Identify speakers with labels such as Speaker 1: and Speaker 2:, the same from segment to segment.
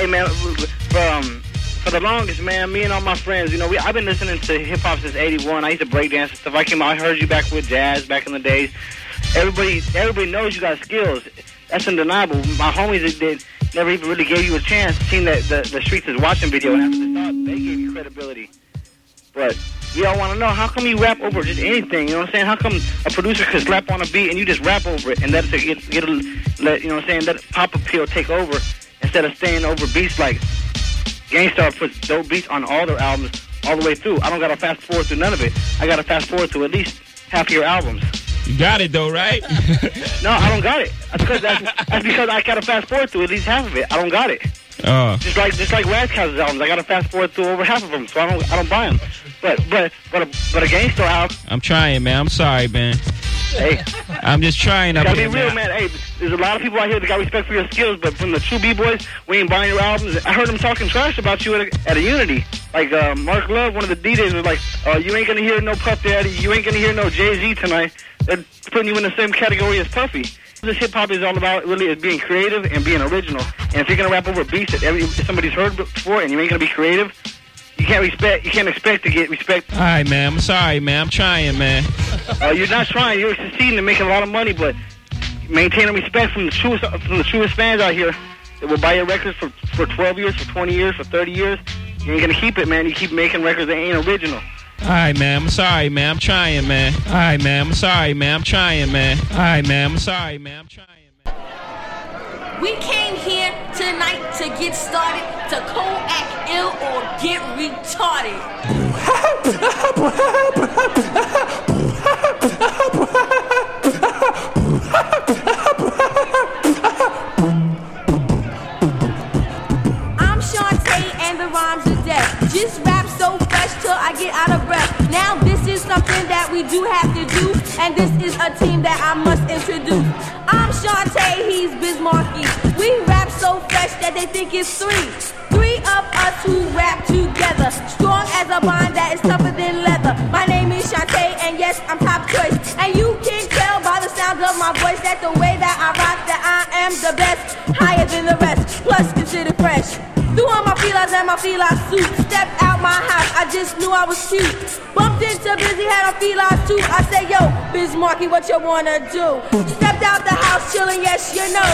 Speaker 1: Hey man, um, for the longest, man, me and all my friends, you know, we, I've been listening to hip hop since '81. I used to break dance and stuff. I came out, I heard you back with jazz back in the days. Everybody, everybody knows you got skills. That's undeniable. My homies that never even really gave you a chance. Seen that the, the streets is watching video after the start, they gave you credibility. But we all want to know how come you rap over just anything? You know what I'm saying? How come a producer could slap on a beat and you just rap over it and let it get, get a, let you know what I'm saying? Let pop appeal take over instead of staying over beats like Gang Starr puts dope beats on all their albums all the way through. I don't got to fast forward through none of it. I got to fast forward to at least half of your albums.
Speaker 2: You got it though, right?
Speaker 1: no, I don't got it. That's because that's, that's because I got to fast forward through at least half of it. I don't got it.
Speaker 2: Oh.
Speaker 1: Just like just like Ras Kass's albums, I got to fast forward through over half of them, so I don't I don't buy them. But but but a, but a Gang Starr album.
Speaker 2: I'm trying, man. I'm sorry, man.
Speaker 1: Hey,
Speaker 2: I'm just trying
Speaker 1: gotta be real,
Speaker 2: man.
Speaker 1: man. Hey, there's a lot of people out here that got respect for your skills, but from the true B-boys, we ain't buying your albums. I heard them talking trash about you at a, at a Unity. Like uh, Mark Love, one of the DJs, was like, uh, "You ain't gonna hear no Puff Daddy. You ain't gonna hear no Jay Z tonight." They're putting you in the same category as Puffy. This hip hop is all about really is being creative and being original. And if you're gonna rap over beats that every somebody's heard before, and you ain't gonna be creative, you can't respect. You can't expect to get respect.
Speaker 2: All right, man. I'm sorry, man. I'm trying, man.
Speaker 1: Uh, you're not trying. You're succeeding and making a lot of money, but maintaining respect from the truest from the truest fans out here that will buy your records for for 12 years, for 20 years, for 30 years. You ain't gonna keep it, man. You keep making records that ain't original.
Speaker 2: All right, man. I'm sorry, man. I'm trying, man. All right, man. I'm sorry, man. I'm trying, man. All right, man. I'm sorry, man. I'm trying.
Speaker 3: We came here tonight to get started, to co-act ill or get retarded. I'm Shante and the rhymes are dead. Just Now this is something that we do have to do, and this is a team that I must introduce. I'm Shante, he's Biz Markie. We rap so fresh that they think it's three. Three of us who rap together, strong as a bond that is tougher than leather. My name is Shante, and yes, I'm top choice. And you can tell by the sound of my voice that the way am the best, higher than the rest, plus considered fresh. Threw on my feelers and my feline suit. Stepped out my house, I just knew I was cute. Bumped into Busy, had on feline too. I said, yo, Biz Markie, what you wanna do? Stepped out the house, chilling, yes, you know.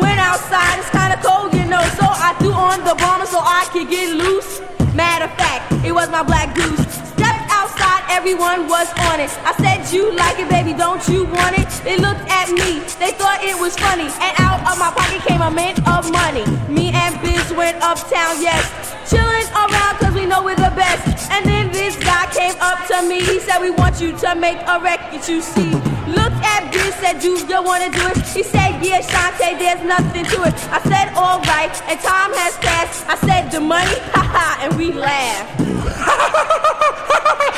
Speaker 3: Went outside, it's kinda cold, you know. So I threw on the bomber so I could get loose. Matter of fact, it was my black goose. Stepped outside, everyone was on it. I said, you like it, baby, don't you want it? They looked at me, they thought it was funny. And out of my pocket came a mint of money. Me and Biz went uptown, yes. Chillin' around cause we know we're the best. And then this guy came up to me, he said, we want you to make a record, you see. Looked at Biz, said, do you wanna do it? He said, yeah, Shante, there's nothing to it. I said, alright, and time has passed. I said, the money, haha, and we laughed.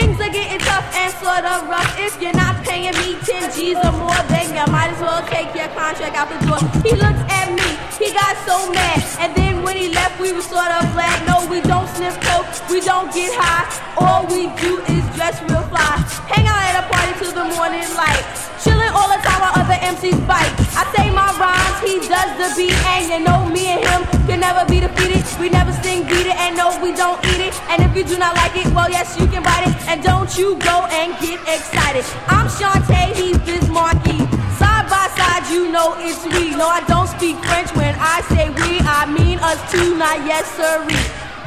Speaker 3: Things are getting tough and sort of rough. If you're not paying me 10 G's or more, then you might as well take your contract out the door. He looked at me, he got so mad. And then when he left, we were sort of glad. No, we don't sniff coke, we don't get high. All we do is dress real fly. Hang out at a party till the morning light. Chilling all the time while other MCs bite. I say my rhymes, he does the beat. And you know me and him can never be defeated. We never sing beat it, and no, we don't eat it. And if you do not like it, well, yes, you can bite it. And don't you go and get excited. I'm Shante, he's Biz Markie. Side by side, you know it's we. No, I don't speak French when I say we. I mean us two, not yes, sirree.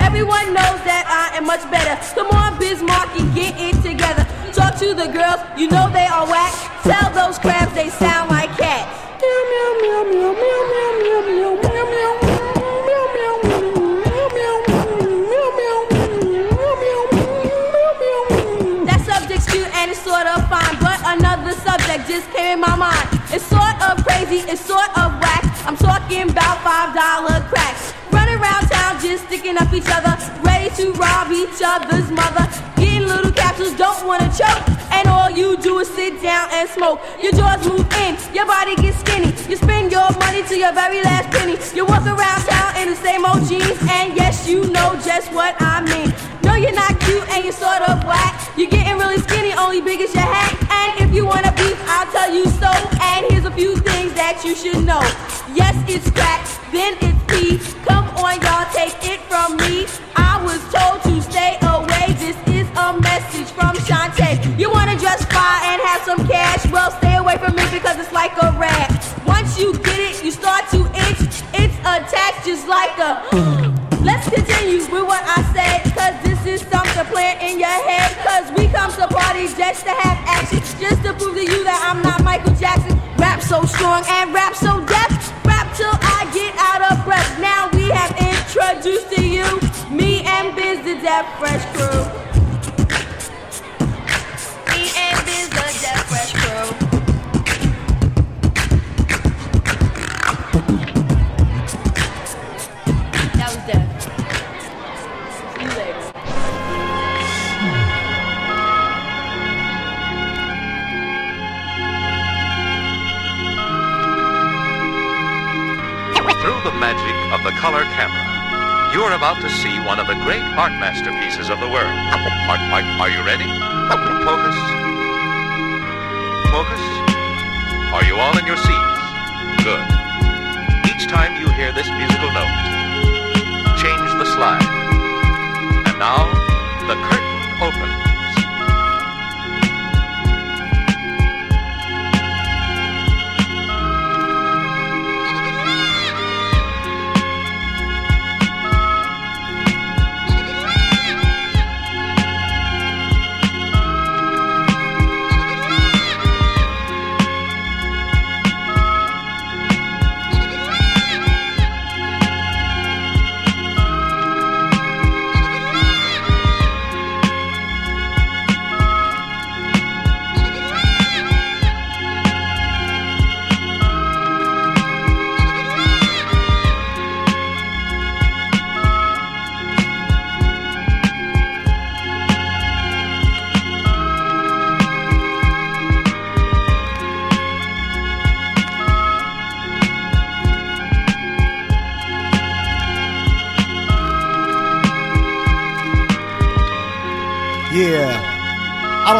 Speaker 3: Everyone knows that I am much better. Come on, Biz Markie, get it together. Talk to the girls, you know they are whack. Tell those crabs they sound like cats. That sort of fine, but another subject just came in my mind. It's sort of crazy, it's sort of whack. I'm talking about five dollar cracks. Running around town just sticking up each other, ready to rob each other's mother. Little capsules don't wanna choke. And all you do is sit down and smoke. Your jaws move in, your body gets skinny. You spend your money to your very last penny. You walk around town in the same old jeans, and yes, you know just what I mean. No, you're not cute and you're sort of whack. You're getting really skinny, only big as your hat. And if you wanna beef, I'll tell you so. And here's a few things that you should know. Yes, it's crack, then it's pee. Come on, y'all, take it from me. I was told to stay away. This is a message from Shante. You wanna dress fly and have some cash? Well, stay away from me because it's like a rat. Once you get it, you start to itch. It's attached just like a. Let's continue with what I said, cause this is something playing in your head. Cause we come to party just to have action, just to prove to you that I'm not Michael Jackson. Rap so strong and rap so def, rap till I get out of breath. Now we have introduced to you me and Biz the Def Fresh Crew. You
Speaker 4: are about to see one of the great art masterpieces of the world. Are, are, are you ready? Focus. Focus. Are you all in your seats? Good. Each time you hear this musical note, change the slide. And now, the curtain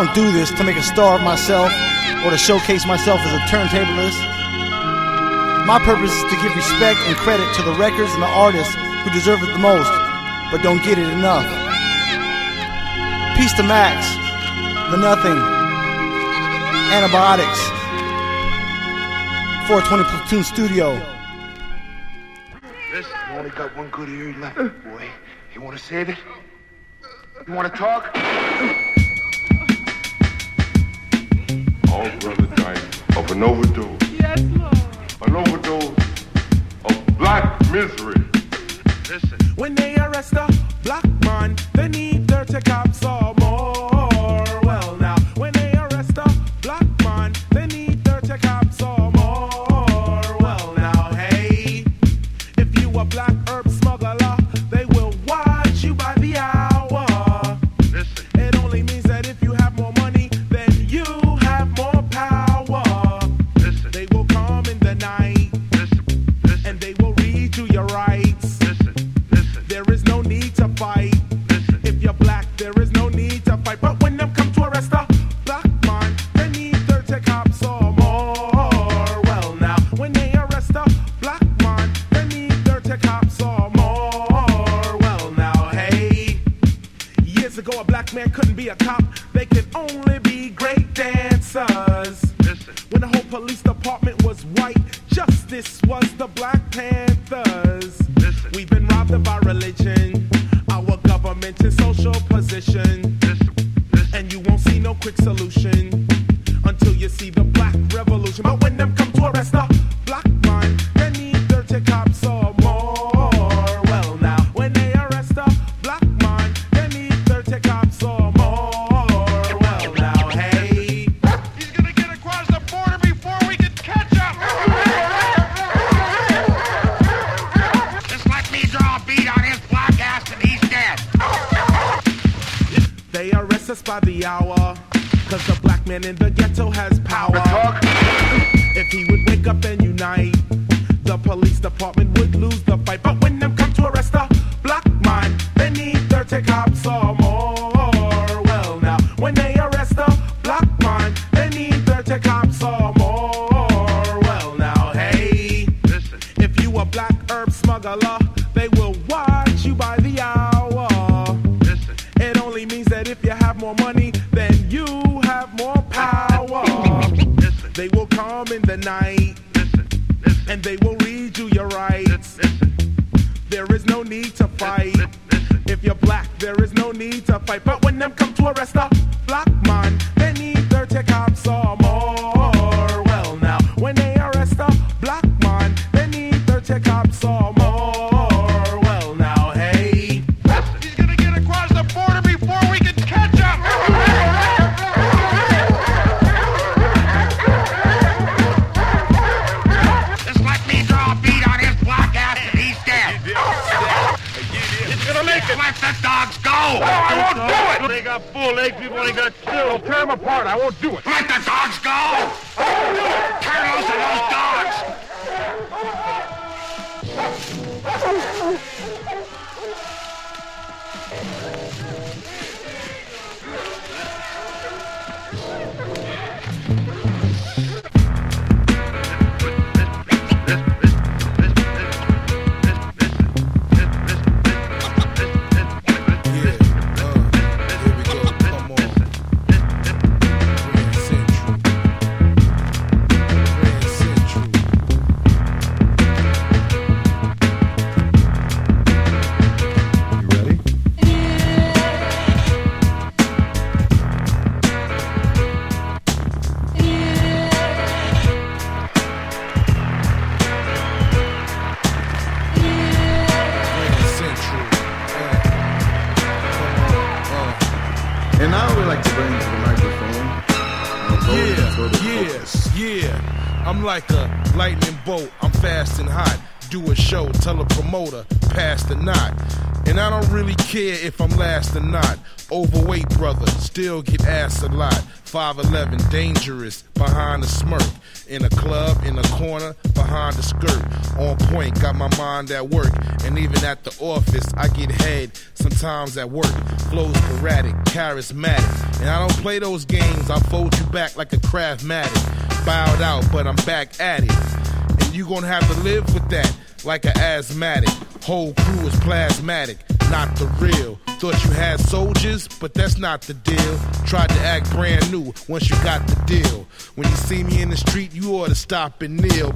Speaker 5: don't do this to make a star of myself or to showcase myself as a turntablist. My purpose is to give respect and credit to the records and the artists who deserve it the most, but don't get it enough. Peace to Max, The Nothing, Antibiotics, 420 Platoon Studio.
Speaker 6: This only got one good ear left, boy. You want to save it? You want to talk?
Speaker 7: An overdose.
Speaker 8: And
Speaker 6: I
Speaker 9: would like to bring to the microphone.
Speaker 10: Yeah, yes, yeah. I'm like a lightning bolt. I'm fast and hot. Do a show, tell a promoter, pass the knot. And I don't really care if I'm last or not. Overweight brother, still get ass a lot. 5'11, dangerous, behind a smirk. In a club, in a corner, behind a skirt. On point, got my mind at work. And even at the office, I get head sometimes at work. Flows sporadic, charismatic. And I don't play those games, I fold you back like a craftmatic. Bowed out, but I'm back at it. You gonna have to live with that like an asthmatic. Whole crew is plasmatic, not the real. Thought you had soldiers, but that's not the deal. Tried to act brand new once you got the deal. When you see me in the street, you ought to stop and kneel.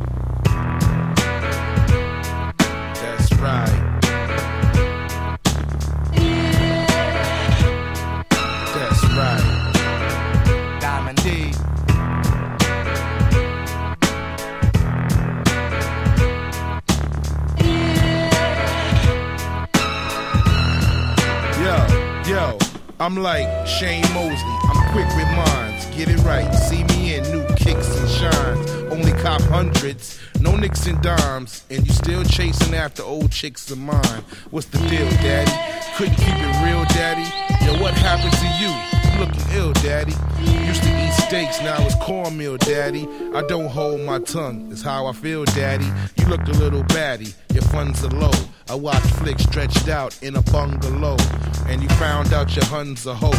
Speaker 10: That's right. I'm like Shane Mosley. I'm quick with minds. Get it right. See me in new kicks and shines. Only cop hundreds, no nicks and dimes. And you still chasing after old chicks of mine. What's the deal, daddy? Couldn't keep it real, daddy? Yo, what happened to you? Looking ill, daddy. Used to eat steaks, now it's cornmeal, daddy. I don't hold my tongue, it's how I feel, daddy. You look a little batty, your funds are low. I watch flicks stretched out in a bungalow. And you found out your hun's a hoe.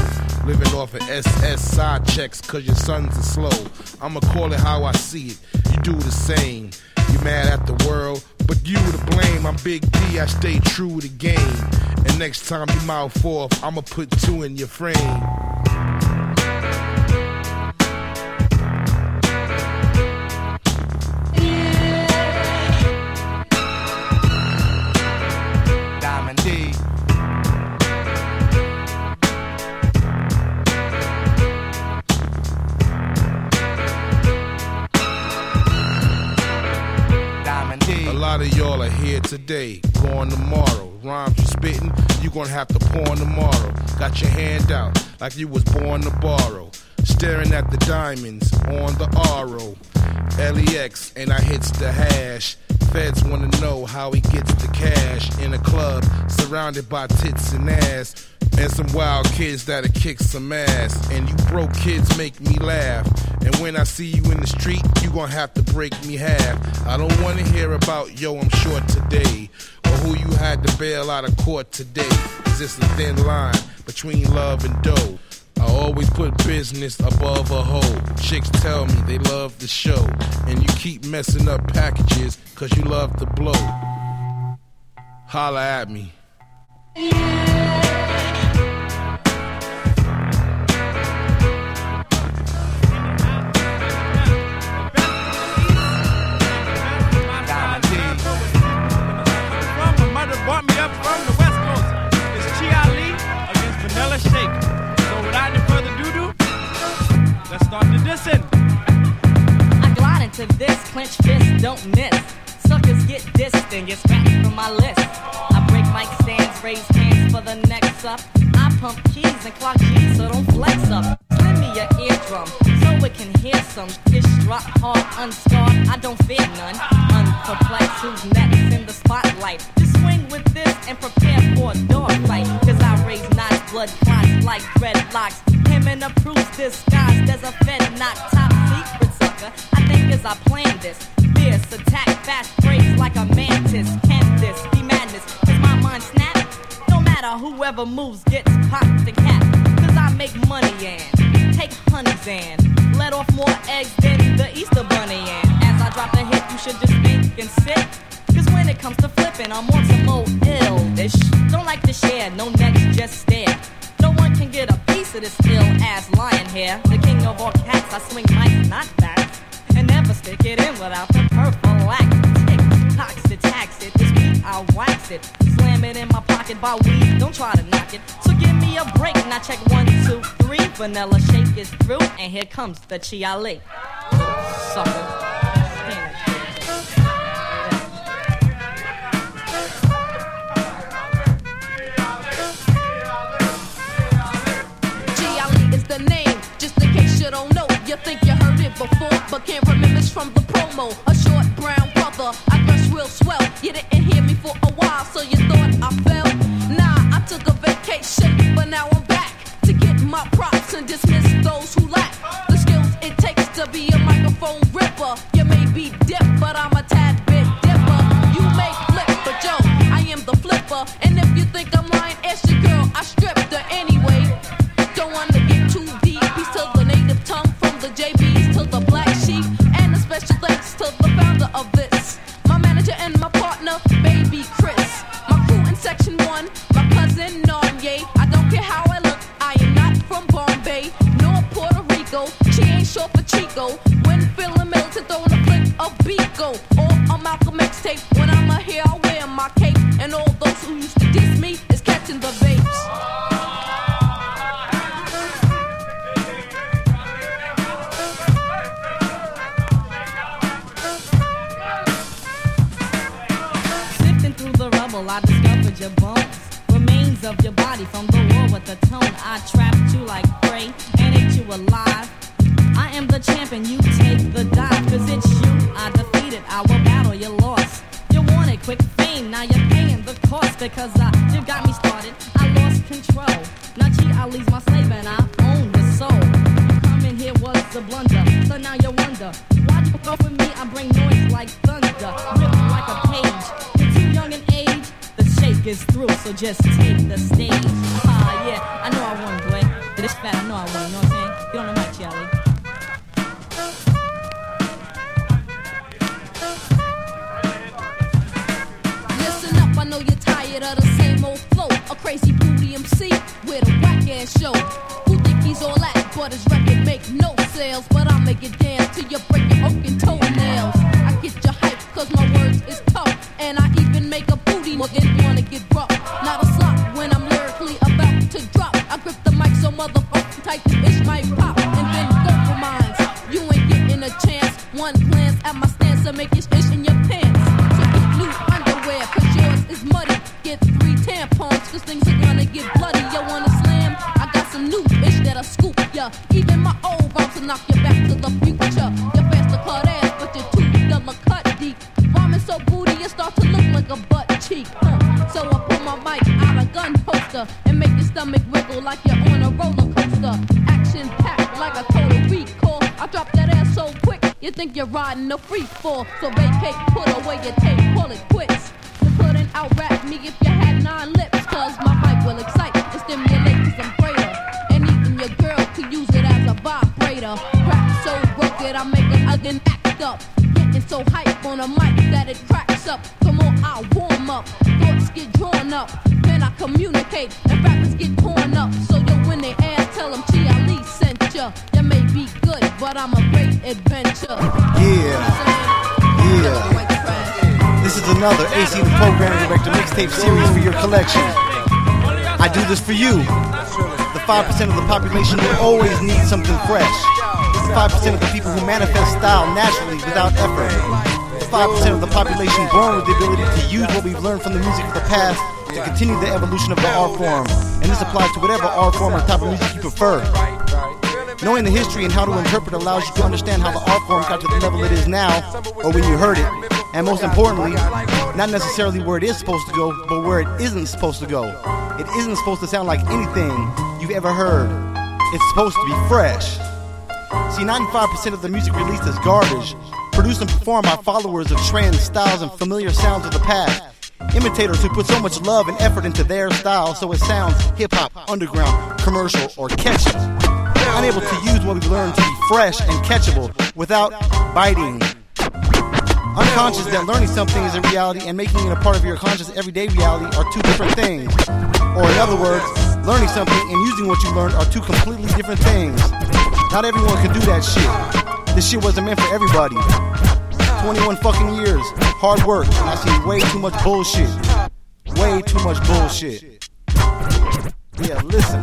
Speaker 10: Living off of SS side checks cause your sons are slow. I'ma call it how I see it. You do the same. You mad at the world, but you to blame. I'm Big D, I stay true to game. And next time you mouth off, I'ma put two in your frame. Diamond D. Diamond D. A lot of y'all are here today, going tomorrow. Rhymes you spitting, you gonna have to pour on tomorrow. Got your hand out like you was born to borrow. Staring at the diamonds on the RO. LEX, and I hits the hash. Feds wanna know how he gets the cash in a club surrounded by tits and ass. And some wild kids that'll kick some ass. And you broke kids make me laugh. And when I see you in the street, you gonna have to break me half. I don't wanna hear about yo, I'm short today. Or who you had to bail out of court today. Cause it's a thin line between love and dough. I always put business above a hoe. Chicks tell me they love the show. And you keep messing up packages cause you love to blow. Holla at me.
Speaker 2: From dissing.
Speaker 11: I glide into this, clench fist, don't miss. Suckers get dissed and get scratched from my list. I break mic stands, raise hands for the next up. I pump keys and clock G's, so don't flex up. Lend me your eardrum so it can hear some fish drop hard, unscarred. I don't fear none. Unperplexed, who's next in the spotlight? Just swing with this and prepare for a dog fight. Cause I raise knots, blood clots like dreadlocks. And approves disguised as a fed knock top secret sucker. I think as I plan this, fierce attack, fast breaks like a mantis. Can this be madness? Cause my mind snap. No matter whoever moves gets popped and capped. Cause I make money and take honeys and let off more eggs than the Easter bunny and as I drop a hit, you should just think and sit. Cause when it comes to flipping, I'm on some old ill-ish. Don't like to share, no necks, just stare. No one can get a piece of this ill ass lion here. The king of all cats, I swing mics, not bats. And never stick it in without the prophylactic. Tick tocks to tax it. This beat, I wax it. Slam it in my pocket by weed, don't try to knock it. So give me a break, and I check one, two, three. Vanilla shake is through, and here comes the
Speaker 12: Chi Ali. Sucker. Name, just in case you don't know. You think you heard it before, but can't remember it's from the promo. A short brown brother, I dress real swell. You didn't hear me for a while, so you thought I fell. Nah, I took a vacation, but now I'm back to get my props and dismiss those who lack the skills it takes to be a microphone ripper. You may be dip, but I'm a tad bit dipper. You may flip, but yo, I am the flipper. And if you think I'm lying, ask your girl, I stripped her anyway. Don't wanna get I
Speaker 11: your bones. Remains of your body from the war with the tone. I trapped you like prey and ate you alive. I am the champion, you take the dive. Cause it's you I defeated. Our battle, you lost. You wanted quick fame, now you're paying the cost. Because I, you got me started, I lost control. Now I leave my slave and I own the soul. Coming here was a blunder, so now you wonder. Why you go for me? I bring noise like thunder, rip like a page. You're too young in age, shake is through, so just take the stage. Ah, yeah, I know I won, boy. But it's fat, I know I won, you know what I'm saying? Get on the mic, Charlie.
Speaker 12: Listen up, I know you're tired of the same old flow. A crazy booty MC with a whack ass show. Who think he's all that? But his record make no sales. But I'll make it dance till you break your broken toenails. I get you hype cause my words is tough. And I even make a booty looking wanna get rough. Not a slop when I'm lyrically about to drop. I grip the mic so motherfucking tight the bitch might pop. And then go for mines. You ain't getting a chance. One glance at my stance to make you fish in your pants. So get new underwear, cause yours is muddy. Get three tampons, cause things are gonna get bloody. You wanna slam? I got some new bitch that'll scoop ya. Even my old rhymes will knock you back to the future. Holster and make your stomach wiggle like you're on a roller coaster. Action packed like a total recall. I drop that ass so quick, you think you're riding a free fall. So vacate, put away your tape, call it quits. You couldn't out rap me if you had nine lips, cause my mic will excite and stimulate cause I'm greater. And even your girl could use it as a vibrator. Crack so it, I make an ugly act up. Getting so hype on a mic that it cracks up. Come on, I'll warm up. Thoughts get drawn up. I communicate and rappers get torn up. So yo, when they ask, tell them Chi Ali sent ya. You may be good, but I'm a great adventure.
Speaker 5: Yeah. Yeah. This is another AC the Program Director mixtape series for your collection. I do this for you. The 5% of the population will always need something fresh. The 5% of the people who manifest style naturally without effort. The 5% of the population born with the ability to use what we've learned from the music of the past to continue the evolution of the art form. And this applies to whatever art form or type of music you prefer. Knowing the history and how to interpret allows you to understand how the art form got to the level it is now, or when you heard it. And most importantly, not necessarily where it is supposed to go, but where it isn't supposed to go. It isn't supposed to sound like anything you've ever heard. It's supposed to be fresh. See, 95% of the music released is garbage, produced and performed by followers of trends, styles, and familiar sounds of the past. Imitators who put so much love and effort into their style so it sounds hip hop, underground, commercial, or catchy. Unable to use what we've learned to be fresh and catchable without biting. Unconscious that learning something is a reality and making it a part of your conscious everyday reality are two different things. Or in other words, learning something and using what you learned are two completely different things. Not everyone can do that shit. This shit wasn't meant for everybody. 21 fucking years, hard work, and I see way too much bullshit. Way too much bullshit. Yeah, listen.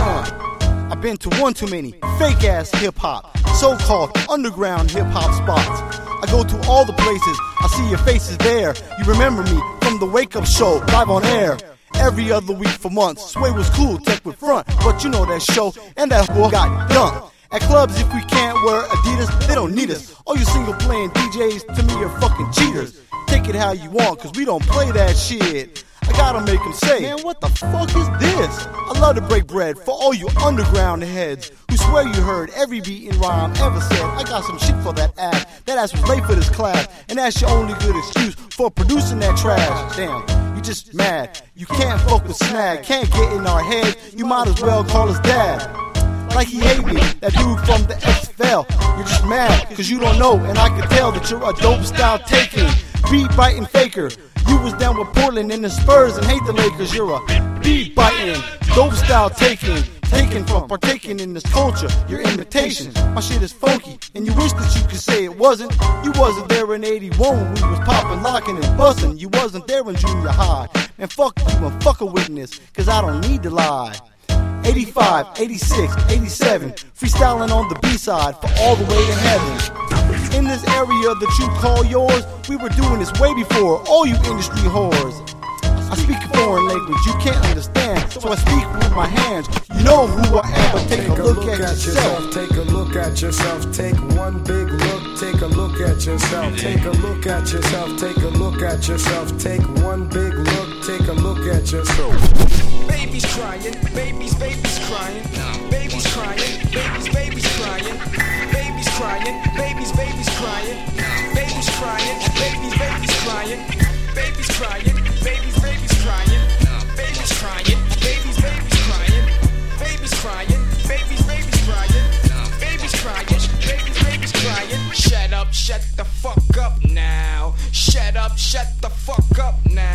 Speaker 5: Uh, I've been to one too many fake ass hip hop, so called underground hip hop spots. I go to all the places, I see your faces there. You remember me from the wake up show, live on air. Every other week for months. Sway was cool, tech with front, but you know that show and that boy got dumped. At clubs, if we can't wear Adidas, they don't need us. All you single playing DJs to me are fucking cheaters. Take it how you want, cause we don't play that shit. I gotta make them say, man, what the fuck is this? I love to break bread for all you underground heads who swear you heard every beat and rhyme ever said. I got some shit for that ass. That ass was late for this class, and that's your only good excuse for producing that trash. Damn, you just mad. You can't fuck with snag, can't get in our head. You might as well call us dad like he hate me. That dude from the XFL. You're just mad, cause you don't know, and I can tell that you're a dope style taking, beat biting faker. You was down with Portland and the Spurs and hate the Lakers. You're a beat biting, dope style taking, taken from partaking in this culture. Your imitation, my shit is funky, and you wish that you could say it wasn't. You wasn't there in '81 when we was popping, locking, and busting. You wasn't there in junior high. And fuck you and fuck a witness, cause I don't need to lie. 85, 86, 87, freestyling on the B-side for all the way to heaven. In this area that you call yours, we were doing this way before all you industry whores. I speak a foreign language you can't understand, so I speak with my hands. You know who I am, but take, a look, at, yourself.
Speaker 13: Take a look at yourself. Take one big look. Take a look at yourself. Take a look at yourself. Take a look at yourself. Take one big look. Take a look at yourself.
Speaker 14: Baby's crying, baby's baby's crying, baby's crying, baby's baby's crying, baby's crying, baby's baby's crying, baby's crying, baby's baby's crying, baby's crying, baby's baby's crying, baby's crying, baby's baby's crying, baby's crying, baby's baby's crying, baby's crying, baby's baby's crying. Shut up, shut the fuck up now. Shut up, shut the fuck up now.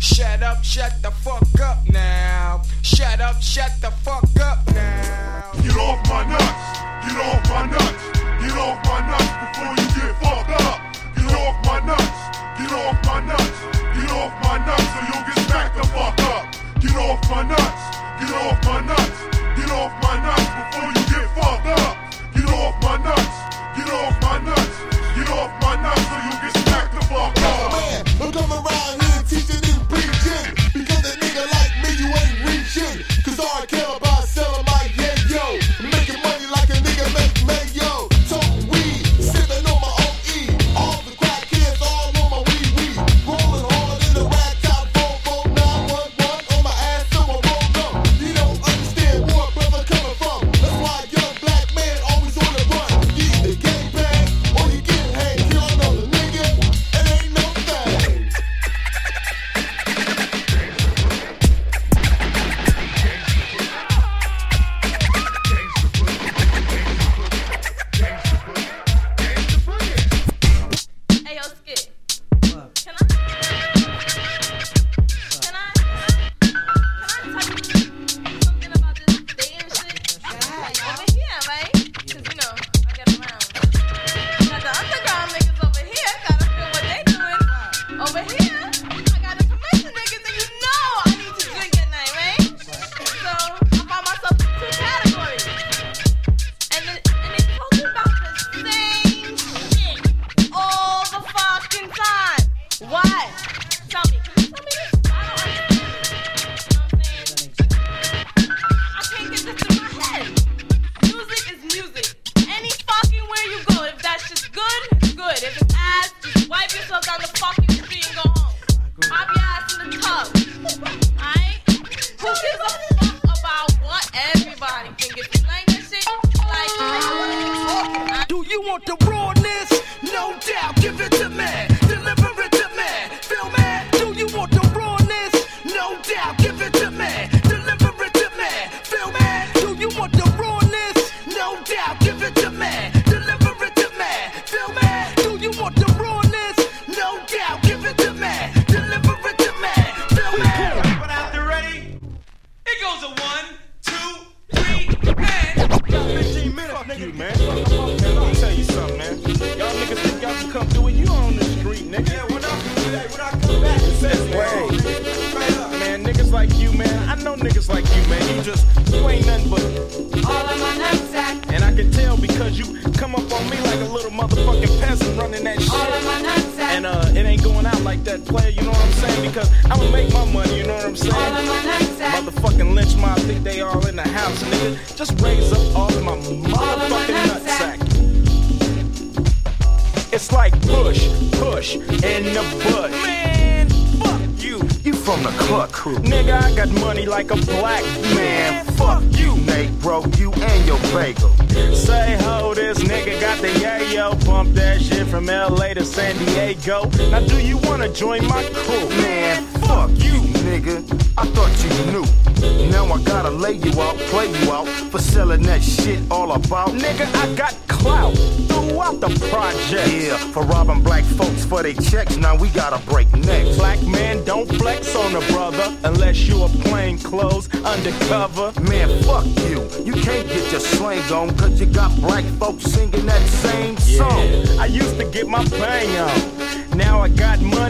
Speaker 14: Shut up, shut the fuck up now. Shut up, shut the fuck up now.
Speaker 15: Get off my nuts. Get off my nuts. Get off my nuts before you get fucked up. Get off my nuts. Get off my nuts. Get off my nuts or you'll get smacked the fuck up. Get off my nuts. Get off my nuts.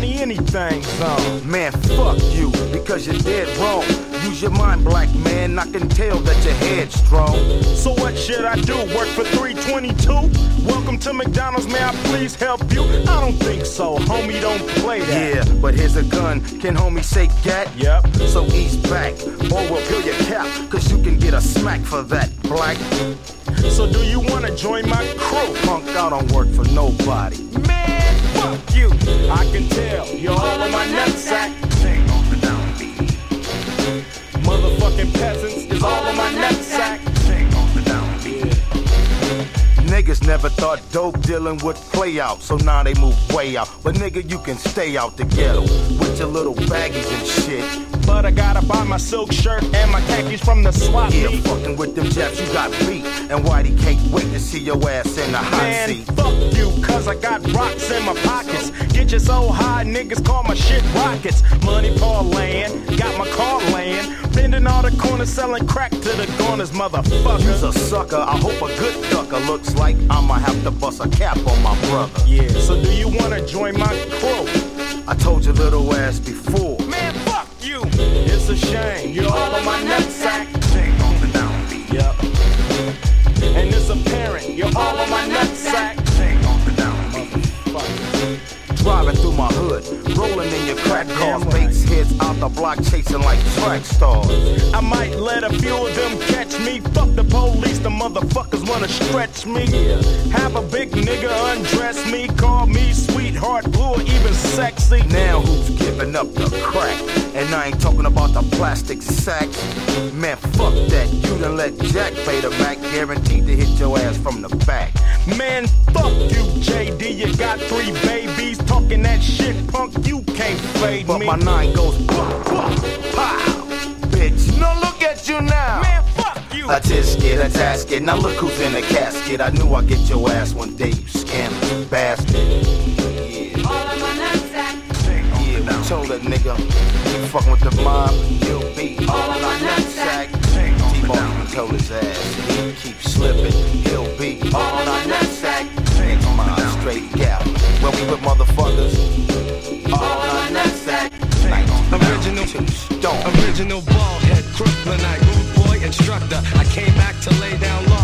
Speaker 16: Money,
Speaker 7: anything's on. Man, fuck you, because you're dead wrong. Use your mind, black man. I can tell that your head's strong. So what should I do? Work for 322? Welcome to McDonald's, may I please help you? I don't think so, homie, don't play that. Yeah, but here's a gun. Can homie say gat? Yep. So ease back, or we'll peel your cap, cause you can get a smack for that, black. So do you wanna join my crew? Punk, I don't work for nobody. Man, you. I can tell you're all in my nutsack. Motherfucking peasants is all in my nutsack. Niggas never thought dope dealing would play out, so now they move way out. But nigga, you can stay out the ghetto with your little baggies and shit. But I gotta buy my silk shirt and my khakis from the swap Yeah, meet. fucking with them japs, you got beat. And Whitey can't wait to see your ass in the hot Man, seat. fuck you, cause I got rocks in my pockets. Get you so high, niggas call my shit rockets. Money parlaying, got my car laying. Bending all the corners, selling crack to the corners, motherfucker. You's a sucker, I hope a good ducker looks like I'ma have to bust a cap on my brother. Yeah, so do you wanna join my crew? I told your little ass before. Man, fuck you! It's a shame, you're all on my nutsack. Yep. And it's apparent, you're all on my nutsack. Driving through my hood, rolling in your crack cars, baits heads out the block, chasing like track stars. I might let a few of them catch me. Fuck the police, the motherfuckers wanna stretch me. Have a big nigga undress me, call me sweetheart, blue or even sexy. Now who's giving up the crack? And I ain't talking about the plastic sacks. Man, fuck that. You done let Jack pay the Mac, guaranteed to hit your ass from the back. Man, fuck you, JD. You got three babies talking that shit, punk. You can't fade but me. But my nine goes pop, pop, pow, bitch. No, look at you now. Man, fuck you. A tisket, a tasket. Now look who's in the casket. I knew I'd get your ass one day, you scandalous bastard. Told that nigga, you fucking with the mob, you'll be all on my nutsack. T-Bone even told his ass, he keep slipping, he'll be all on our nutsack. Next mob, straight gap. When we with motherfuckers, all on our nutsack.
Speaker 17: Original, original ball head, crook Crooklynite, rude boy instructor. I came back to lay down law,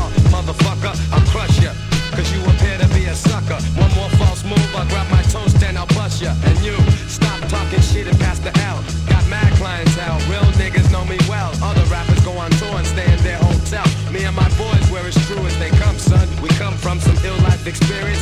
Speaker 17: experience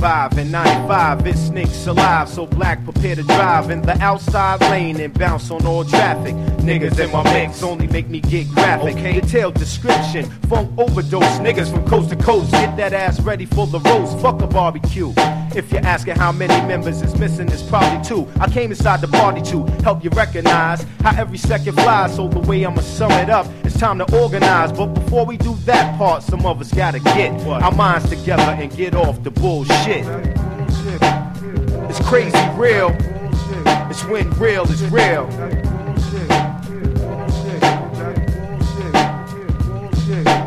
Speaker 18: survive. In 95, it sneaks alive. So black, prepare to drive in the outside lane and bounce on all traffic. Niggas in my mix only make me get graphic. Detailed description, funk overdose. Niggas from coast to coast, get that ass ready for the roast. Fuck a barbecue. If you're asking how many members is missing, it's probably two. I came inside the party to help you recognize how every second flies. So the way I'ma sum it up, time to organize. But before we do that part, some of us gotta get our minds together and get off the bullshit. It's crazy real. It's when real is real.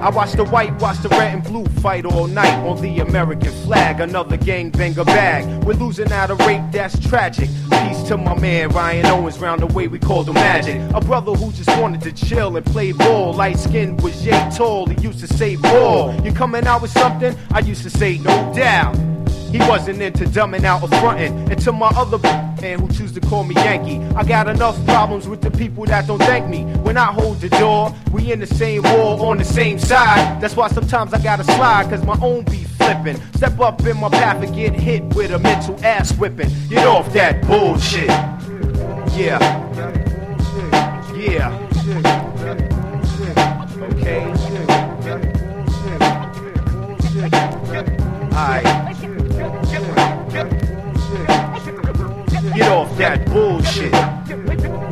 Speaker 18: I watch the white, watch the red and blue fight all night on the American flag. Another gangbanger bag. We're losing at a rate that's tragic. Peace to my man Ryan Owens, round the way we called him Magic. A brother who just wanted to chill and play ball. Light skin was yay tall. He used to say ball. You coming out with something? I used to say no doubt. He wasn't into dumbing out or fronting. And to my other man who choose to call me Yankee, I got enough problems with the people that don't thank me. When I hold the door, we in the same war on the same side. That's why sometimes I gotta slide, cause my own be flipping. Step up in my path and get hit with a mental ass whipping. Get off that bullshit. Yeah. Yeah. Okay. Alright. Get off that bullshit. Get off that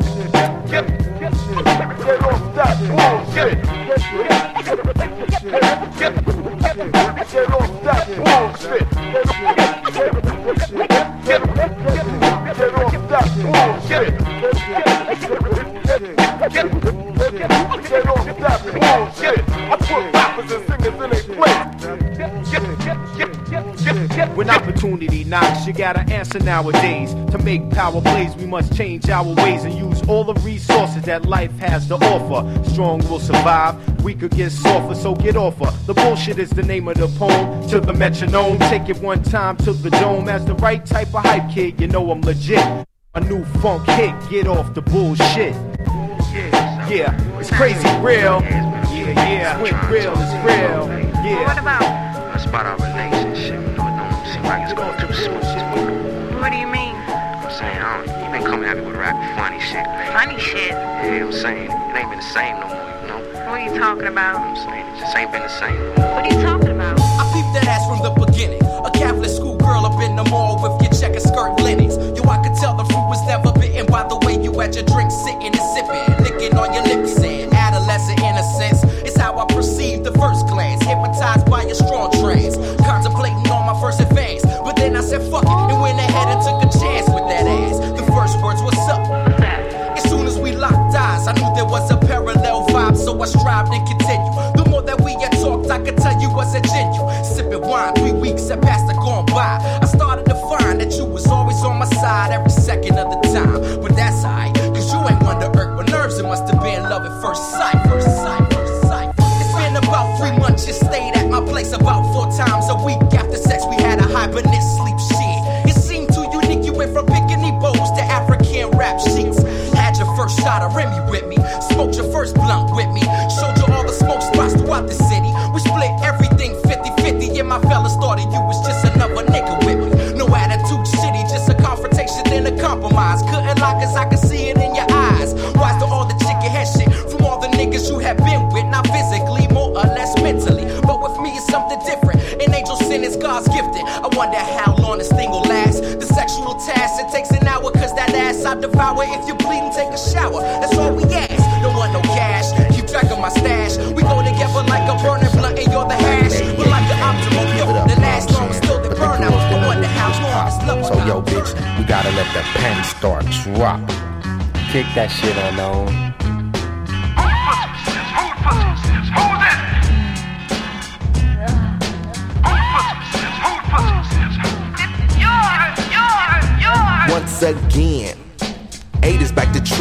Speaker 18: bullshit. Get off that bullshit. Get off that bullshit. Get off that bullshit. I put rappers and singers in their place. When opportunity knocks, you gotta answer nowadays. To make power plays, we must change our ways and use all the resources that life has to offer. Strong will survive, weaker get softer, so get off her. The bullshit is the name of the poem. To the metronome, take it one time to the dome. As the right type of hype kid, you know I'm legit. A new funk hit, get off the bullshit. Yeah, it's crazy real. Yeah, yeah, it's real is real. Yeah.
Speaker 19: What about?
Speaker 20: That's about our relationship. Like it's going too smooth.
Speaker 19: What do you mean?
Speaker 20: I'm saying, I don't, you been coming at me with rap funny shit. lately.
Speaker 19: Funny shit.
Speaker 20: Yeah, I'm saying, it ain't been the same no more, you know?
Speaker 19: What are you talking about?
Speaker 20: I'm saying, it just ain't been the same.
Speaker 19: What are you talking about?
Speaker 21: I peeped that ass from the beginning. A Catholic school girl up in the mall with your checker skirt linens. Yo, I could tell the fruit was never bitten by the way you had your drink sitting and sipping, licking on your lips love at first sight. First sight, first sight. It's been about three months, you stayed at my place about four times a week. After sex, we had a hibernate sleep shit. It seemed too unique, you went from bikini bows to African rap sheets. Had your first shot of Remy with me, smoked your first blunt with me, that ass I devour. If you bleed and take a shower, that's all we ask. Don't want no cash, keep track of my stash. We go together like a burning blunt, and you're the hash. We're like the optimal, yo. The last long is still the burnout. I wonder how long this love
Speaker 20: So yo, bitch, we gotta let the pen start drop. Kick that shit unknown.
Speaker 18: Once again,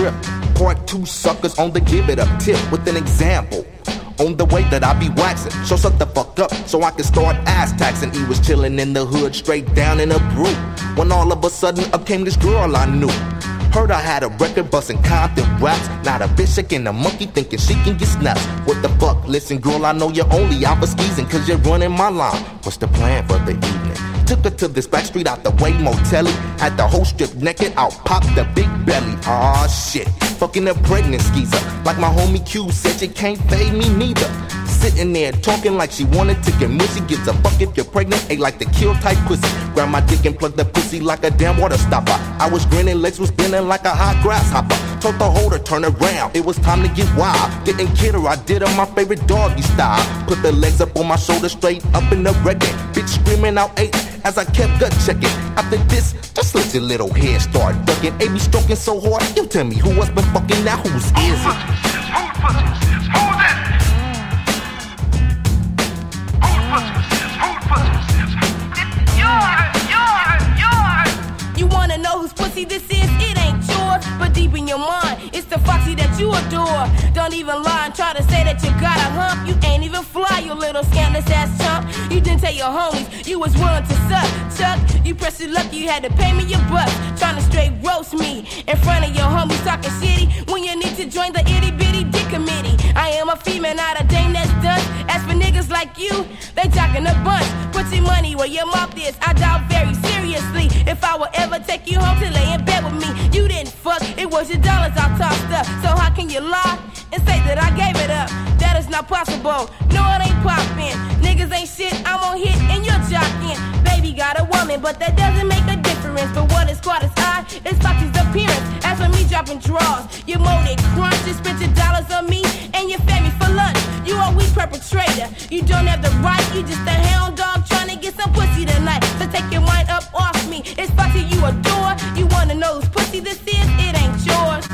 Speaker 18: trip. Part two suckers on the give it up tip with an example. On the way that I be waxing, so shut the fuck up so I can start ass taxing. He was chilling in the hood, straight down in a brew. When all of a sudden up came this girl I knew. Heard I had a record busting Compton raps. Not a bitch shaking a monkey thinking she can get snaps. What the fuck? Listen, girl, I know you're only out for skeezing cause you're running my line. What's the plan for the evening? Took her to this back street out the way motel. Had the whole strip naked, out pop the big belly. Aw shit, fucking a pregnant skeezer. Like my homie Q said, you can't fade me neither. Sitting there talking like she wanted to get mushy. Gives a fuck if you're pregnant, ain't like the kill type pussy. Grab my dick and plug the pussy like a damn water stopper. I was grinning, legs was spinning like a hot grasshopper. Told the holder, turn around, it was time to get wild. Didn't kid her, I did her my favorite doggy style. Put the legs up on my shoulder, straight up in the record. Bitch screaming out eight as I kept gut checking. After this, just let your little head start ducking. A be stroking so hard, you tell me who has been fucking now, who's is it?
Speaker 3: Wanna know whose pussy this is? It ain't yours, but deep in your mind, it's the foxy that you adore. Don't even lie and try to say that you got a hump. You ain't even fly, you little scandalous ass chump. You didn't tell your homies you was willing to suck. Chuck, you pressed your lucky you had to pay me your bucks. Trying to straight roast me in front of your homies talking shitty when you need to join the itty bitty committee. I am a female, not a dame that's done. As for niggas like you, they talking a bunch. Put your money where your mouth is. I doubt very seriously if I will ever take you home to lay in bed with me. You didn't fuck, it was your dollars I tossed up. So how can you lie and say that I gave it up? That is not possible. No, it ain't poppin'. Niggas ain't shit, I'm on hit and you're jockin'. Baby got a woman, but that doesn't make a difference. But what is caught his eye is Foxy's appearance. As for me dropping draws, you molded crunch, you your dollars perpetrator. You don't have the right, you just a hound dog trying to get some pussy tonight. So take your mind up off me. It's Foxy you adore. You wanna know whose pussy this is? It ain't yours.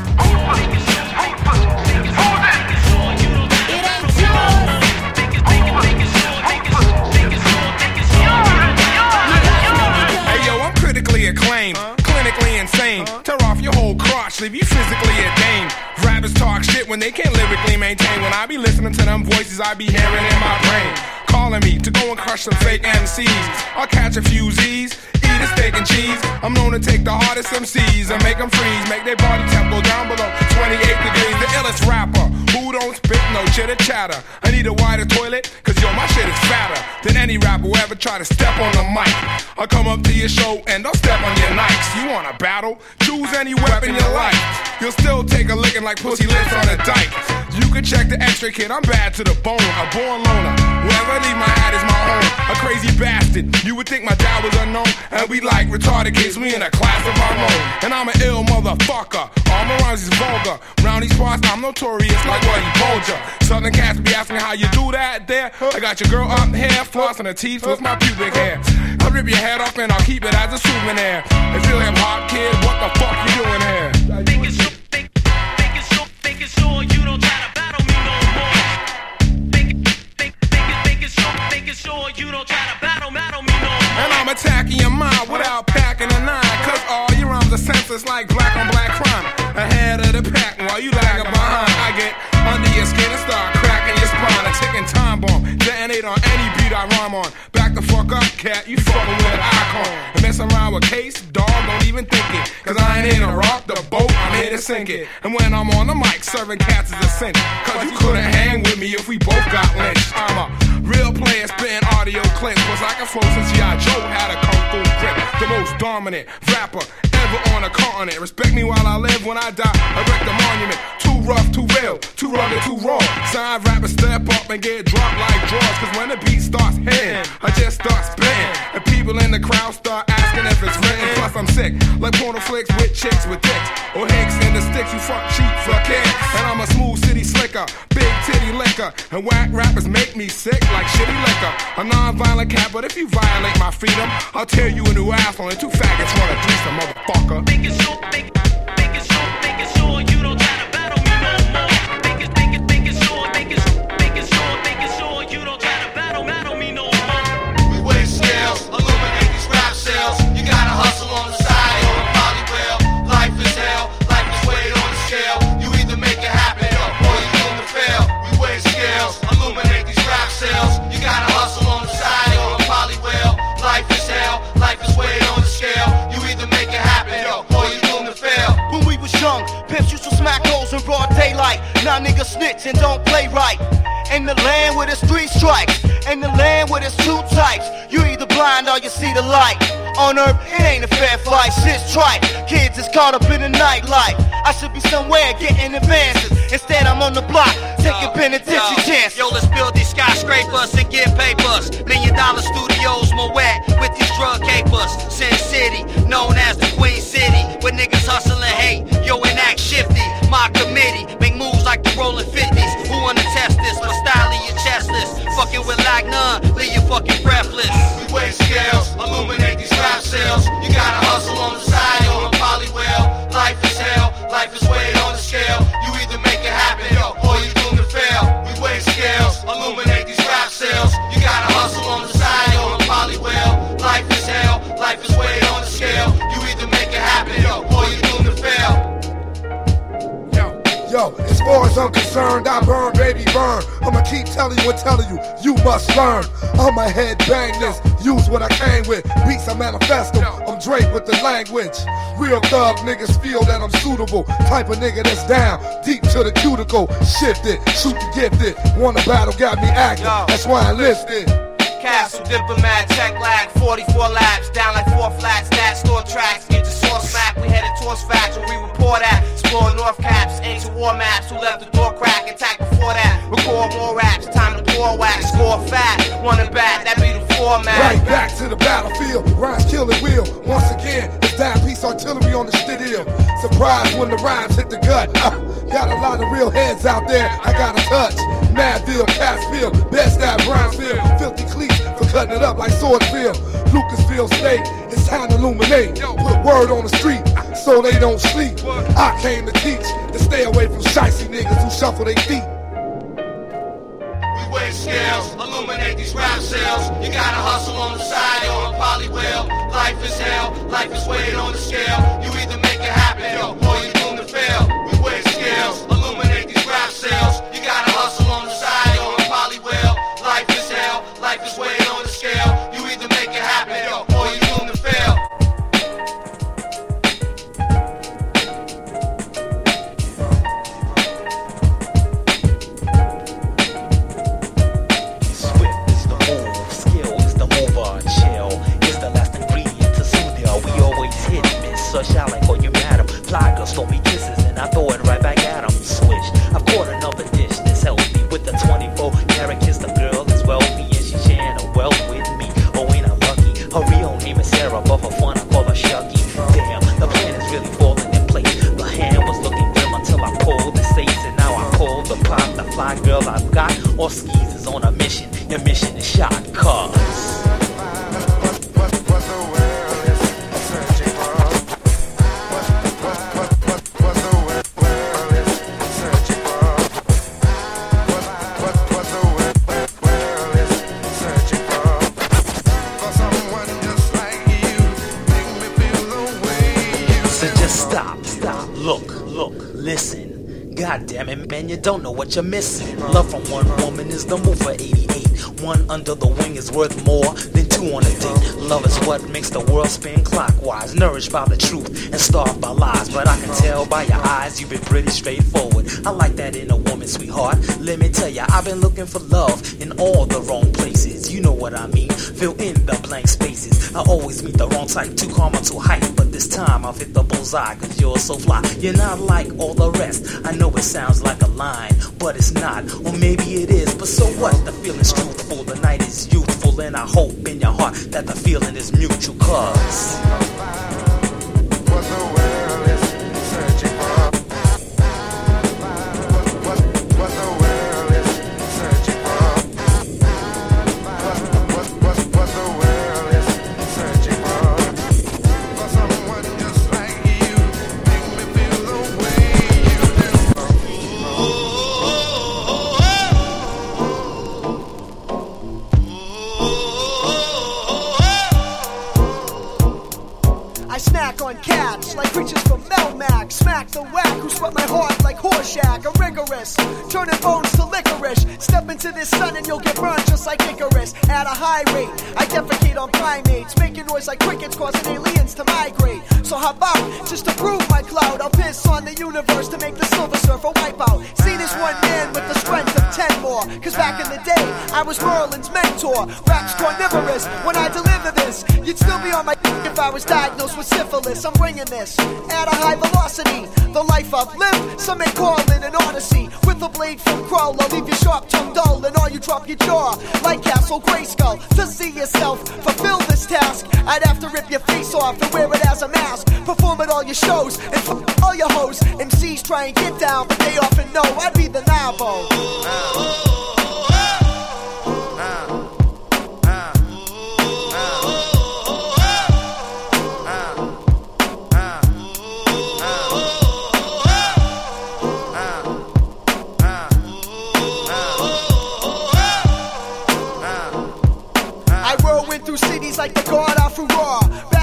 Speaker 3: It ain't yours.
Speaker 10: Hey yo, I'm critically acclaimed, clinically insane. Tear off your whole crotch, leave you physically a dame. Rappers talk shit when they can't lyrically maintain. When I be listening to them voices, I be hearing in my brain. Calling me to go and crush some fake MCs. I'll catch a few Z's, eat a steak and cheese. I'm known to take the hardest MCs and make them freeze. Make their body temp go down below 28 degrees. The illest rapper who don't spit no chitter chatter. I need a wider toilet, cause yo, my shit is fatter than any rapper who ever try to step on the mic. I'll come up to your show and I'll step on your Nikes. You wanna battle? Choose any weapon you like. You'll still take a licking like pussy lips on a dyke. You can check the x-ray kid, I'm bad to the bone. A born loner. Wherever I leave my hat is my home. A crazy bastard. You would think my dad was unknown. And we like retarded kids, we in a class of our own. And I'm an ill motherfucker. All my rhymes is vulgar. Round these parts, I'm notorious like told ya. Southern cats be asking how you do that there. I got your girl up here, flossing her teeth with my pubic hair. I'll rip your head off and I'll keep it as a souvenir. If you're hip hop kid, what the fuck you doing here?
Speaker 22: Sure, make, making sure, making sure you don't try to battle me no more. You don't try to battle, battle me.
Speaker 10: And I'm attacking your mind without packing a nine. Cause all your rhymes are senseless like black on black crime. Ahead of the pack while you lagging behind. I get under your skin and start cracking your spine. A ticking time bomb. Detonate on any beat I rhyme on. Back the fuck up, cat. You fucking with an icon. And mess around with case, dog, don't even think it. Cause I ain't here to rock the boat, I'm here to sink it. And when I'm on the mic, serving cats is a sin. Cause you couldn't hang with me if we both got lynched. I'm a real player, spitting audio cardio clip. Was like a flow since G.I. Joe had a kung fu grip. The most dominant rapper ever on a continent. Respect me while I live. When I die, erect a monument. Too rough, too real, too rugged, too raw. Sign rappers step up and get dropped like drawers. Cause when the beat starts hitting, I just start And people in the crowd start asking if it's written. Plus I'm sick, like porno flicks with chicks with dicks. Or hicks in the sticks, you fuck cheap for kicks. And I'm a smooth city slicker, big titty liquor. And whack rappers make me sick like shitty liquor. A non-violent cat, but if you violate my freedom, I'll tear you a new asshole and two faggots wanna threesome, motherfucker.
Speaker 23: Making sure, make, making sure, making sure you don't
Speaker 24: Now niggas snitch and don't play right. In the land where there's three strikes, in the land where there's two types. You blind or you see the light. On earth, it ain't a fair fight, shit's trite. Kids is caught up in the nightlife. I should be somewhere getting advances. Instead, I'm on the block, taking penitentiary chances.
Speaker 25: Yo, let's build these skyscrapers and get papers. Million dollar studios, Moet, with these drug capers. Sin City, known as the Queen City, where niggas hustle and hate. Yo, enact shifty. My committee, make moves like the rolling 50s. Who wanna test this? My style in your chestless. Fucking with like none, leave you fucking breathless.
Speaker 26: We weigh scales, illuminate these rap sales. You gotta hustle on the side
Speaker 27: Yo, as far as I'm concerned, I burn, baby, burn. I'ma keep telling you and telling you, you must learn. I'ma head bang this, use what I came with. Beats, I manifesto, I'm Drake with the language. Real thug niggas feel that I'm suitable. Type of nigga that's down, deep to the cuticle. Shifted, shoot the gifted. Wanna battle, got me active. That's why I listed.
Speaker 24: Castle, diplomat, tech lag, 44 laps, down like four flats, that store tracks, get your map, we headed towards facts, where we report at, explore North Caps, ancient war maps, who left the door crack, attack before that, record more raps, time to pour wax, score fat, one and back, that be the format.
Speaker 27: Right back to the battlefield, rhymes kill it will. Once again, it's down piece artillery on the studio. Surprise when the rhymes hit the gut. Uh, got a lot of real heads out there, I got a touch. Madville, Cassville, Best at Brownsville, Filthy Cleats for cutting it up like Swordsville. Lucasville State, it's time to illuminate. Put word on the street so they don't sleep. I came to teach to stay away from shicey niggas who shuffle their feet.
Speaker 26: We weigh scales, illuminate these rap sales. You gotta hustle on the side or it probably will. Life is hell, life is weighed on the scale. You either make it happen or you
Speaker 28: stole me kisses and I throw it right back at 'em. Switch, I've caught another dish that's healthy with the 24 karat kiss. The girl is wealthy and she's sharing her wealth with me. Oh, ain't I lucky? Her real name is Sarah, but for fun I call her Shucky. Damn, the plan is really falling in place. The hand was looking grim until I pulled the stakes, and now I call the pop. The fly girl I've got, or you're missing. Love from one woman is the move for 88. One under the wing is worth more than two on a date. Love is what makes the world spin clockwise. Nourished by the truth and starved by lies. But I can tell by your eyes you've been pretty straightforward. I like that in a woman, sweetheart. Let me tell ya, I've been looking for love in all the wrong places. You know what I mean. Fill in the blank spaces. I always meet the wrong type, too calm or too hype. Time I've hit the bullseye, cause you're so fly. You're not like all the rest. I know it sounds like a line, but it's not. Or maybe it is, but so what? The feeling's truthful, the night is youthful, and I hope in your heart that the feeling is mutual, cause.
Speaker 29: Smack the whack who sweat my heart like Horshack. A rigorous, turning bones to licorice. Step into this sun and you'll get burned just like Icarus. At a high rate, I defecate on primates, making noise like crickets, causing aliens to migrate. So how about just to prove my cloud, I'll piss on the universe to make the Silver Surfer wipe out. See this one man with the strength of ten more. Cause back in the day, I was Merlin's mentor. Rap's carnivorous. When I deliver this, you'd still be on my if I was diagnosed with syphilis. I'm bringing this at a high velocity. The life I've lived, some may call it an odyssey. With a blade from I'll leave your sharp tongue dull and all you drop your jaw. Like Castle Grayskull, to see yourself fulfill this task, I'd have to rip your face off and wear it as a mask. Perform at all your shows and f- all your hoes. MCs try and get down, but they often know I'd be the novel.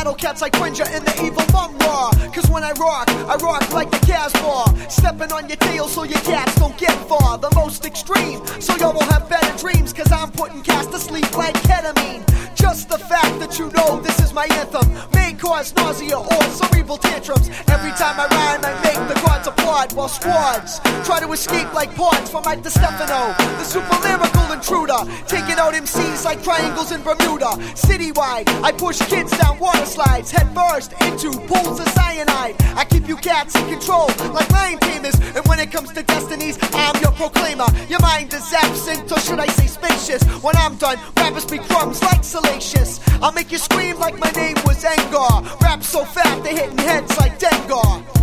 Speaker 29: Battle cats like Cringer and the evil Mumm-Ra. Cause when I rock, I rock like the Casbah. Stepping on your tail so your cats don't get far. The most extreme, so y'all will have better dreams. Cause I'm putting cats to sleep like ketamine. Just the fact that you know this is my anthem may cause nausea or cerebral tantrums. Every time I rhyme, I make the gods applaud while squads try to escape like pawns from Mike DeStefano. The super lyrical intruder, taking out MCs like triangles in Bermuda. Citywide, I push kids down water slides, head first into pools of cyanide. I keep you cats in control like lion tamers, and when it comes to destinies, I'm your proclaimer. Your mind is absent, or should I say spacious? When I'm done, rappers be crumbs like salacious. I'll make you scream like my name was Engar. Rap so fat, they're hitting heads like Dengar.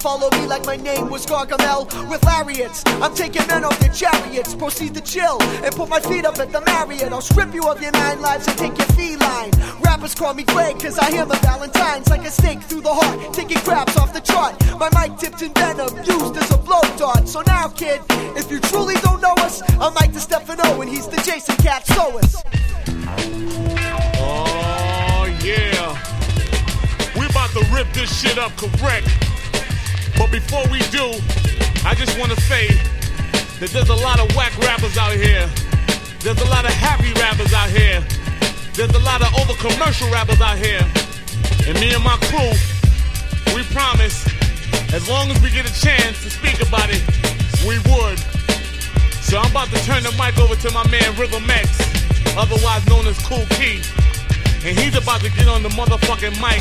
Speaker 29: Follow me like my name was Gargamel with lariats. I'm taking men off their chariots. Proceed to chill and put my feet up at the Marriott. I'll strip you of your nine lives and take your feline. Rappers call me Greg cause I my Valentine's like a snake through the heart, taking craps off the chart. My mic tipped in venom, used as a blow dart. So now, kid, if you truly don't know us, I'm Mike DeStefano and he's the Jason Cat Soas.
Speaker 7: Oh, yeah. We about to rip this shit up correct. But before we do, I just want to say that there's a lot of whack rappers out here. There's a lot of happy rappers out here. There's a lot of over commercial rappers out here. And me and my crew, we promise, as long as we get a chance to speak about it, we would. So I'm about to turn the mic over to my man Rhythm X, otherwise known as Kool Keith. And he's about to get on the motherfucking mic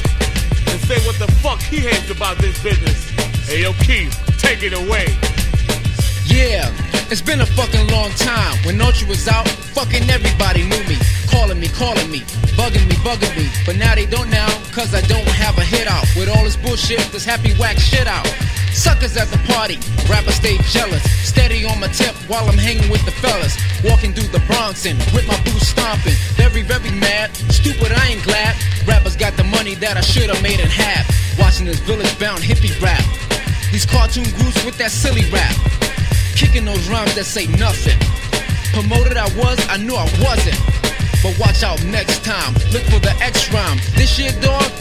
Speaker 7: and say what the fuck he hates about this business. Hey yo, Keith, take it away.
Speaker 30: Yeah, it's been a fucking long time. When Ultra was out, fucking everybody knew me. Calling me, calling me, bugging me, bugging me. But now they don't now, cause I don't have a hit out. With all this bullshit, this happy whack shit out. Suckers at the party, rappers stay jealous. Steady on my tip while I'm hanging with the fellas. Walking through the Bronx and with my boots stomping. Very, very mad. Stupid, I ain't glad. Rappers got the money that I should've made in half. Watching this village bound hippie rap. These cartoon groups with that silly rap. Kicking those rhymes that say nothing. Promoted I was, I knew I wasn't. But watch out next time. Look for the X rhyme. This shit, dog,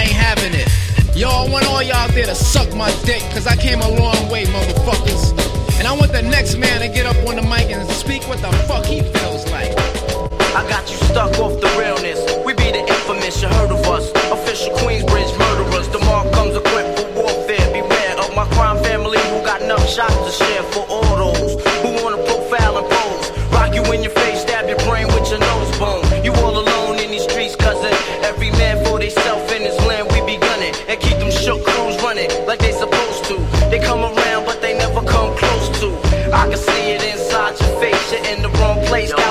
Speaker 30: I ain't having it. Yo, I want all y'all there to suck my dick, cause I came a long way, motherfuckers. And I want the next man to get up on the mic and speak what the fuck he feels like.
Speaker 22: I got you stuck off the realness. We be the infamous, you heard of us. Official Queensbridge murderers. The mark comes equipped for warfare. Beware of my crime family who got enough shots to share for all those who wanna profile and pose. Rock you in your face, stab place.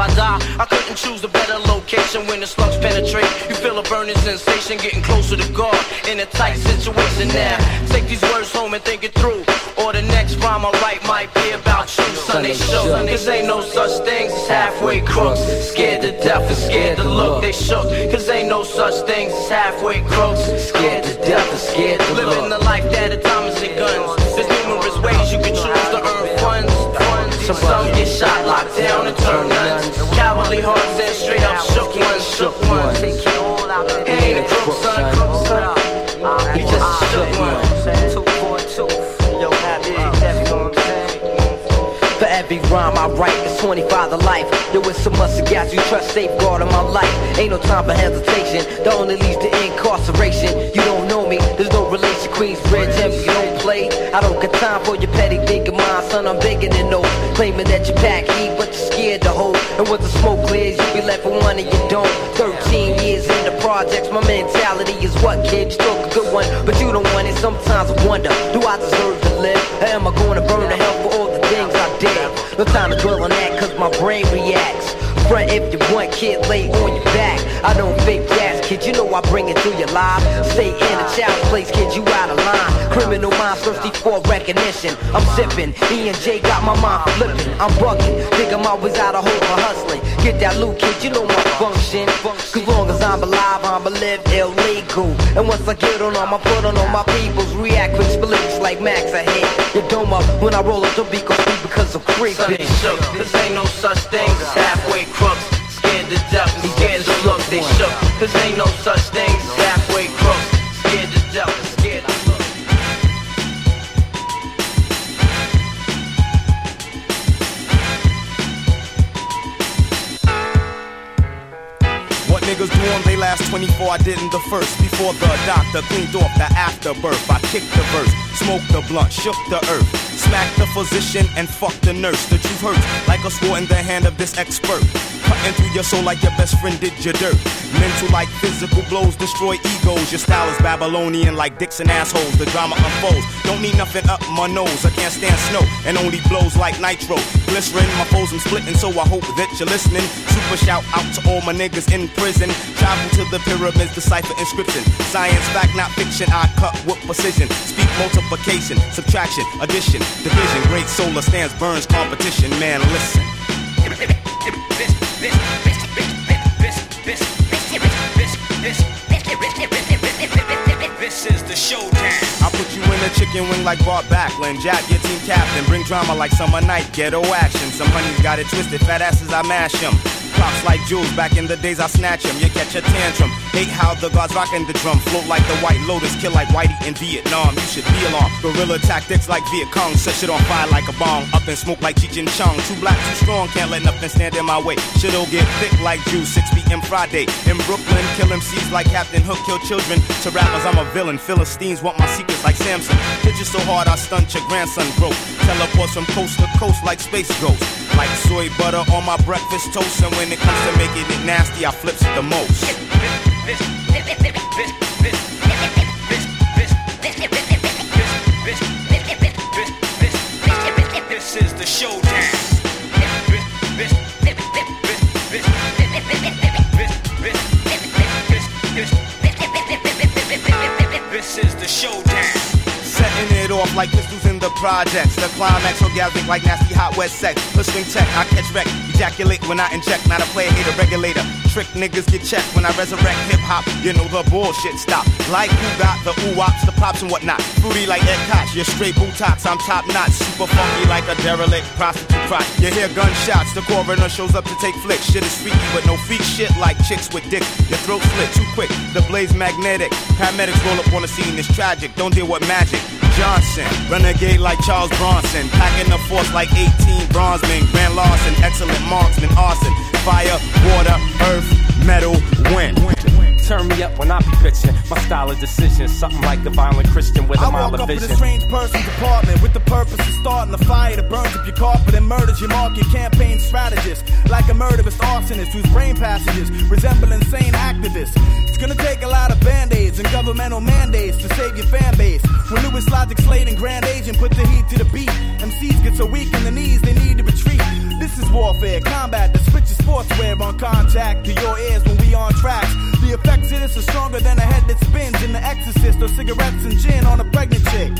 Speaker 22: I die, I couldn't choose a better location when the slugs penetrate. You feel a burning sensation, getting closer to God in a tight situation now. Take these words home and think it through. Or the next rhyme I write might be about you. Sunday show. Cause ain't no such things as halfway crooks. Scared to death and scared to look. They shook. Cause ain't no such things as halfway crooks. Scared to death and scared to look. Living the life that at times and guns. There's numerous ways you can choose to earn funds. Some get shot, locked down, and turn nuns. Cowardly hearts and straight up shook ones, shook ones. He ain't a crook, son, crook, son. He just a shook one. Every rhyme I write, it's 25 to life. There was so much gas you trust safeguard of my life. Ain't no time for hesitation. The only leads to incarceration. You don't know me, there's no relation. Queensbridge, and you don't play. I don't got time for your petty thinking, mind, son. I'm bigger than those. Claiming that you pack heat, but you're scared to hold. And once the smoke clears, you be left with one and you don't. 13 years in the projects, my mentality is what, kid? You took a good one, but you don't want it. Sometimes I wonder, do I deserve to live? Or am I going to burn to hell for all the things I did? No time to dwell on that, cause my brain reacts. Front if you want, kid, lay on your back. I don't fake gas, kid, you know I bring it to your live. Stay in a child's place, kid, you out of line. Criminal minds thirsty for recognition. I'm sipping, E and J got my mind flipping. I'm bugging, think I'm always out of hope for hustling. Get that loot, kid, you know my function. Cause long as I'm alive, I'm a live illegal. And once I get on, I'ma put on all my peoples. React quick splits like Max ahead. Your dome up when I roll up the beat, cause because. Sunday shook. Cause ain't no such thing as halfway crooks. Scared to death and scared to look. They shook. Cause ain't no such thing as halfway crooks. Scared to death and scared to look.
Speaker 31: What niggas do they last 24, I didn't the first. Before the doctor cleaned off the afterbirth, I kicked the verse, smoked the blunt, shook the earth, smacked the physician and fucked the nurse. The truth hurts like a sword in the hand of this expert. Cutting through your soul like your best friend did your dirt. Mental like physical blows destroy egos. Your style is Babylonian like dicks and assholes. The drama unfolds. Don't need nothing up my nose. I can't stand snow and only blows like nitro. Glycerin, my foes I'm splitting, so I hope that you're listening. Super shout out to all my niggas in prison. Travel to the pyramids, decipher inscription. Science, fact, not fiction. I cut with precision. Speak multiplication, subtraction, addition, division. Great solar stands, burns competition. Man, listen. Chicken wing like Bob Backlund. Jack, your team captain. Bring drama like summer night. Ghetto action. Some honeys got it twisted. Fat asses, I mash them. Props like jewels, back in the days I snatch 'em. You catch a tantrum. Hate how the guards rockin' the drum. Float like the White Lotus, kill like Whitey in Vietnam. You should be alarmed. Guerrilla tactics like Viet Cong. Set shit on fire like a bomb. Up in smoke like Cheech and Chong. Too black, too strong, can't let nothing stand in my way. Shit'll get thick like juice. 6 p.m. Friday. In Brooklyn, kill MCs like Captain Hook, kill children. To rappers, I'm a villain. Philistines want my secrets like Samson. Hit you so hard, I stunt your grandson broke. Teleports from coast to coast like space ghosts. Like soy butter on my breakfast toast. And when it comes to making it nasty, I flips it the most.
Speaker 32: This is the showdown. This is the showdown.
Speaker 31: Setting it off like pistols the projects. The climax orgasmic like nasty hot wet sex. Pushing tech, I catch wreck. Ejaculate when I inject. Not a player, hater, regulator. Trick niggas get checked when I resurrect hip hop. You know the bullshit stop. Like who got the ooh wops, the pops and whatnot. Fruity like Ed Koch, you're straight botox. I'm top notch. Super funky like a derelict prostitute crotch. You hear gunshots, the coroner shows up to take flicks. Shit is freaky, but no freak shit like chicks with dicks. Your throat slit too quick, the blaze magnetic. Paramedics roll up on the scene, it's tragic. Don't deal with magic. Johnson, renegade like Charles Bronson, packing the force like 18 bronzemen. Grand Larson, excellent marksman, arson, fire, water, earth, metal, wind.
Speaker 11: Turn me up when I be bitching. My style of decision, something like the violent Christian with a
Speaker 5: I
Speaker 11: mile of
Speaker 5: up in a strange person's apartment with the purpose of starting a fire that burns up your carpet and murders your market campaign strategist. Like a murderous arsonist whose brain passages resemble insane activists. It's gonna take a lot of band-aids and governmental mandates to save your fan base. When Louis Logic, Slade, and Grand Agent put the heat to the beat, MCs get so weak in the knees they need to retreat. This is warfare, combat that switches sportswear on contact to your ears when we on tracks. The effects this are stronger than a head that spins in the exorcist or cigarettes and gin on a pregnant chick.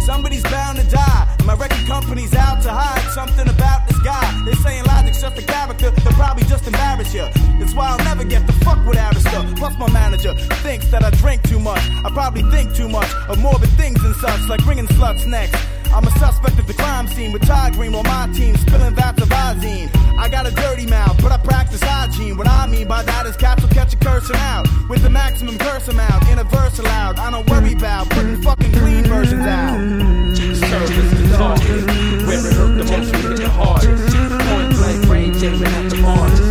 Speaker 5: Somebody's bound to die. and My record company's out to hide something about this guy. They're saying Logic's just a character, they'll probably just embarrass you. That's why I'll never get the fuck with Arista. Plus, my manager thinks that I drink too much. I probably think too much of morbid things and such, like bringing sluts next. I'm a suspect of the crime scene with Todd Green on my team, spilling vats of Visine. I got a dirty mouth, but I practice hygiene. What I mean by that is cats will catch a cursing out with the maximum curse amount in a verse allowed. I don't worry about putting fucking clean versions out.
Speaker 11: Service the target. Where it hurt the most, we hit the hardest. Point blank range, aiming at the martyrs.